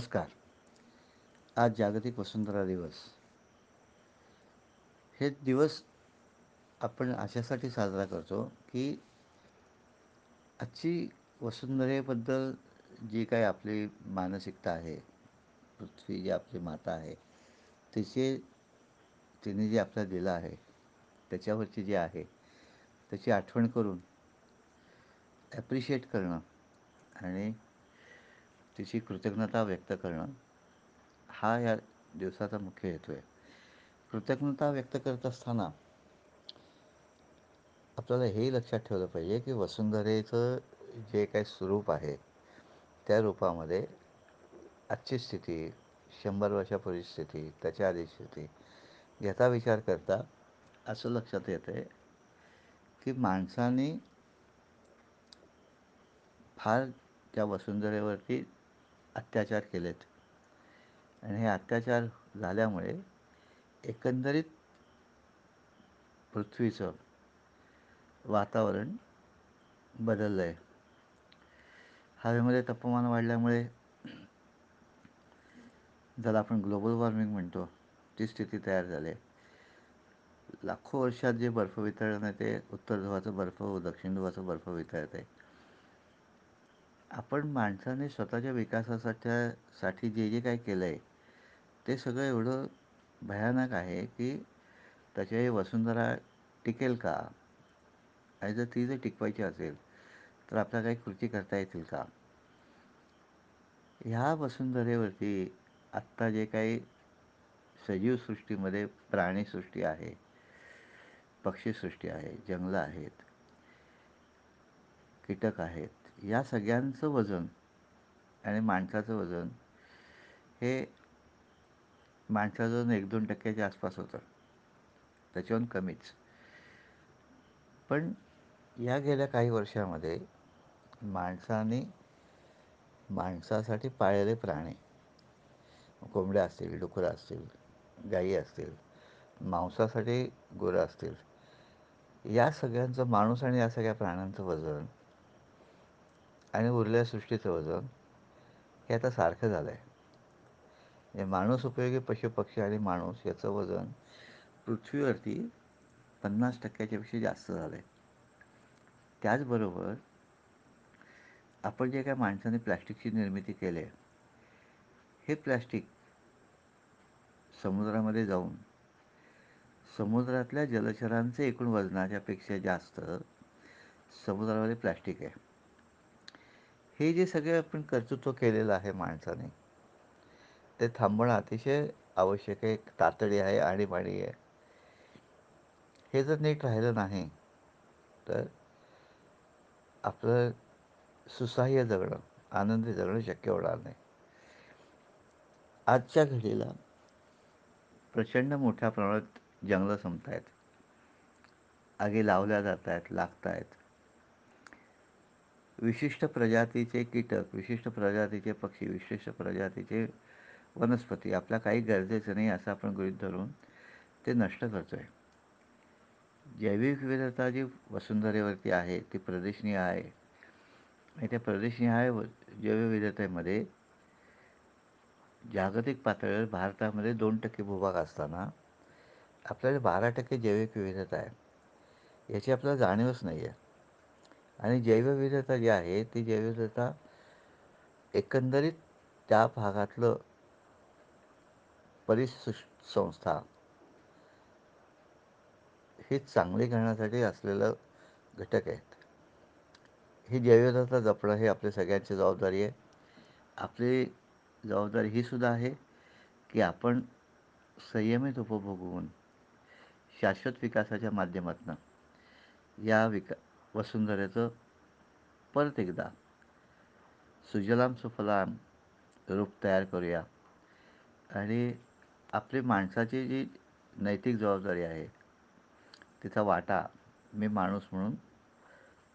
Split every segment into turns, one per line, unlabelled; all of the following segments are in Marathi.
नमस्कार. आज जागतिक वसुंधरा दिवस. हे दिवस आपण अशासाठी साजरा करतो की आजची वसुंधरेबद्दल जी काही आपली मानसिकता आहे पृथ्वी जी आपली माता आहे तिचे तिने जे आपल्याला दिलं आहे त्याच्यावरची जी आहे त्याची आठवण करून ॲप्रिशिएट करणं आणि तिची कृतज्ञता व्यक्त करणं हा या दिवसाचा मुख्य हेतू आहे. कृतज्ञता व्यक्त करत असताना आपल्याला हेही लक्षात ठेवलं पाहिजे की वसुंधरेचं जे काही स्वरूप आहे त्या रूपामध्ये आजची स्थिती शंभर वर्षापूर्वी स्थिती त्याच्या आधी स्थिती याचा विचार करता असं लक्षात येतं आहे की माणसाने फार त्या वसुंधरेवरती अत्याचार केलेत. आणि हे अत्याचार झाल्यामुळे एकंदरीत पृथ्वीचं वातावरण बदललं आहे हवेमध्ये तापमान वाढल्यामुळे ज्याला आपण ग्लोबल वॉर्मिंग म्हणतो ती स्थिती तयार झाली. आहे लाखो वर्षात जे बर्फ वितळणं आहे ते उत्तर ध्रुवाचं बर्फ व दक्षिण ध्रुवाचं बर्फ वितळत. आहे आपण माणसाने स्वतःच्या विकासासाठी साठी जे जे काय केलं आहे ते सगळं एवढं भयानक आहे की त्याच्या वसुंधरा टिकेल का? आणि जर ती जर टिकवायची असेल तर आपल्या काही कृती करता येतील का? ह्या वसुंधरेवरती आत्ता जे काही सजीवसृष्टीमध्ये प्राणीसृष्टी आहे पक्षीसृष्टी आहे जंगलं आहेत कीटक आहेत या सगळ्यांचं वजन आणि माणसाचं वजन हे माणसाचं वजन एक दोन टक्क्याच्या आसपास होतं. त्याच्याहून कमीच. पण या गेल्या काही वर्षामध्ये माणसाने माणसासाठी पाळलेले प्राणी कोंबड्या असतील डुकरं असतील गायी असतील मांसासाठी गुरं असतील या सगळ्यांचं माणूस आणि या सगळ्या प्राण्यांचं वजन आणि उरलेल्या सृष्टीचं वजन हे आता सारखं झालं आहे म्हणजे माणूस उपयोगी पशुपक्षी आणि माणूस याचं वजन पृथ्वीवरती पन्नास टक्क्याच्यापेक्षा जास्त झालं आहे त्याचबरोबर आपण जे काय माणसाने प्लॅस्टिकची निर्मिती केली आहे हे प्लॅस्टिक समुद्रामध्ये जाऊन समुद्रातल्या जलचरांचे एकूण वजनाच्यापेक्षा जास्त समुद्रामध्ये प्लॅस्टिक आहे. हे जे सगळे आपण कर्तृत्व केलेलं आहे माणसाने ते थांबणं अतिशय आवश्यक आहे तातडी आहे आणीबाणी आहे. हे जर नीट राहिलं नाही तर आपलं सुसह्य जगणं आनंदी जगणं शक्य होणार नाही. आजच्या घडीला प्रचंड मोठ्या प्रमाणात जंगलं संपत आहेत आगी लावल्या जात आहेत लागत आहेत विशिष्ट प्रजातीचे कीटक विशिष्ट प्रजातीचे पक्षी विशिष्ट प्रजातीचे वनस्पती आपल्या काही गरजेचं नाही असं आपण गृहीत धरून ते नष्ट करतो आहे जैविक विविधता जी वसुंधरेवरती आहे ती प्रदेशनीय आहे. आणि त्या प्रदेशनीय जैवविविधतेमध्ये जागतिक पातळीवर भारतामध्ये दोन टक्के भूभाग असताना आपल्याला बारा टक्के जैविक विविधता आहे. याची आपल्याला जाणीवच नाही आहे आणि जैवविविधता जी आहे ती जैवविविधता एकंदरीत त्या भागातलं परिसृ संस्था हे चांगली करण्यासाठी असलेलं घटक आहेत. ही जैवविविधता जपणं हे आपल्या सगळ्यांची जबाबदारी आहे. आपली जबाबदारी ही सुद्धा आहे की आपण संयमित उपभोगून शाश्वत विकासाच्या माध्यमातून या विका वसुंधरेचं परत एकदा. सुजलाम सुफलाम रूप तयार करूया. आणि आपली माणसाची जी नैतिक जबाबदारी आहे तिचा वाटा मी माणूस म्हणून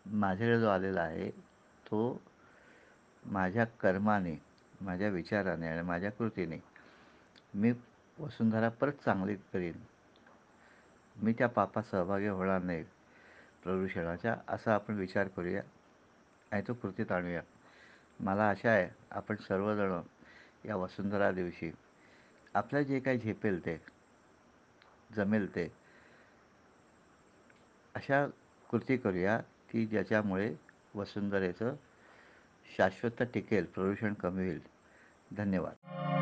माझ्याकडे जो आलेला आहे तो माझ्या कर्माने माझ्या विचाराने आणि माझ्या कृतीने मी वसुंधरा परत चांगली करीन. मी त्या पापात सहभागी होणार नाही. प्रदूषणाचा असा आपण विचार करूया आणि तो कृतीत आणूया. मला आशा आहे आपण सर्वजण या वसुंधरा दिवशी आपल्या जे काही झेपेल ते जमेल ते अशा कृती करूया की ज्याच्यामुळे वसुंधरेचं शाश्वत टिकेल प्रदूषण कमी होईल. धन्यवाद.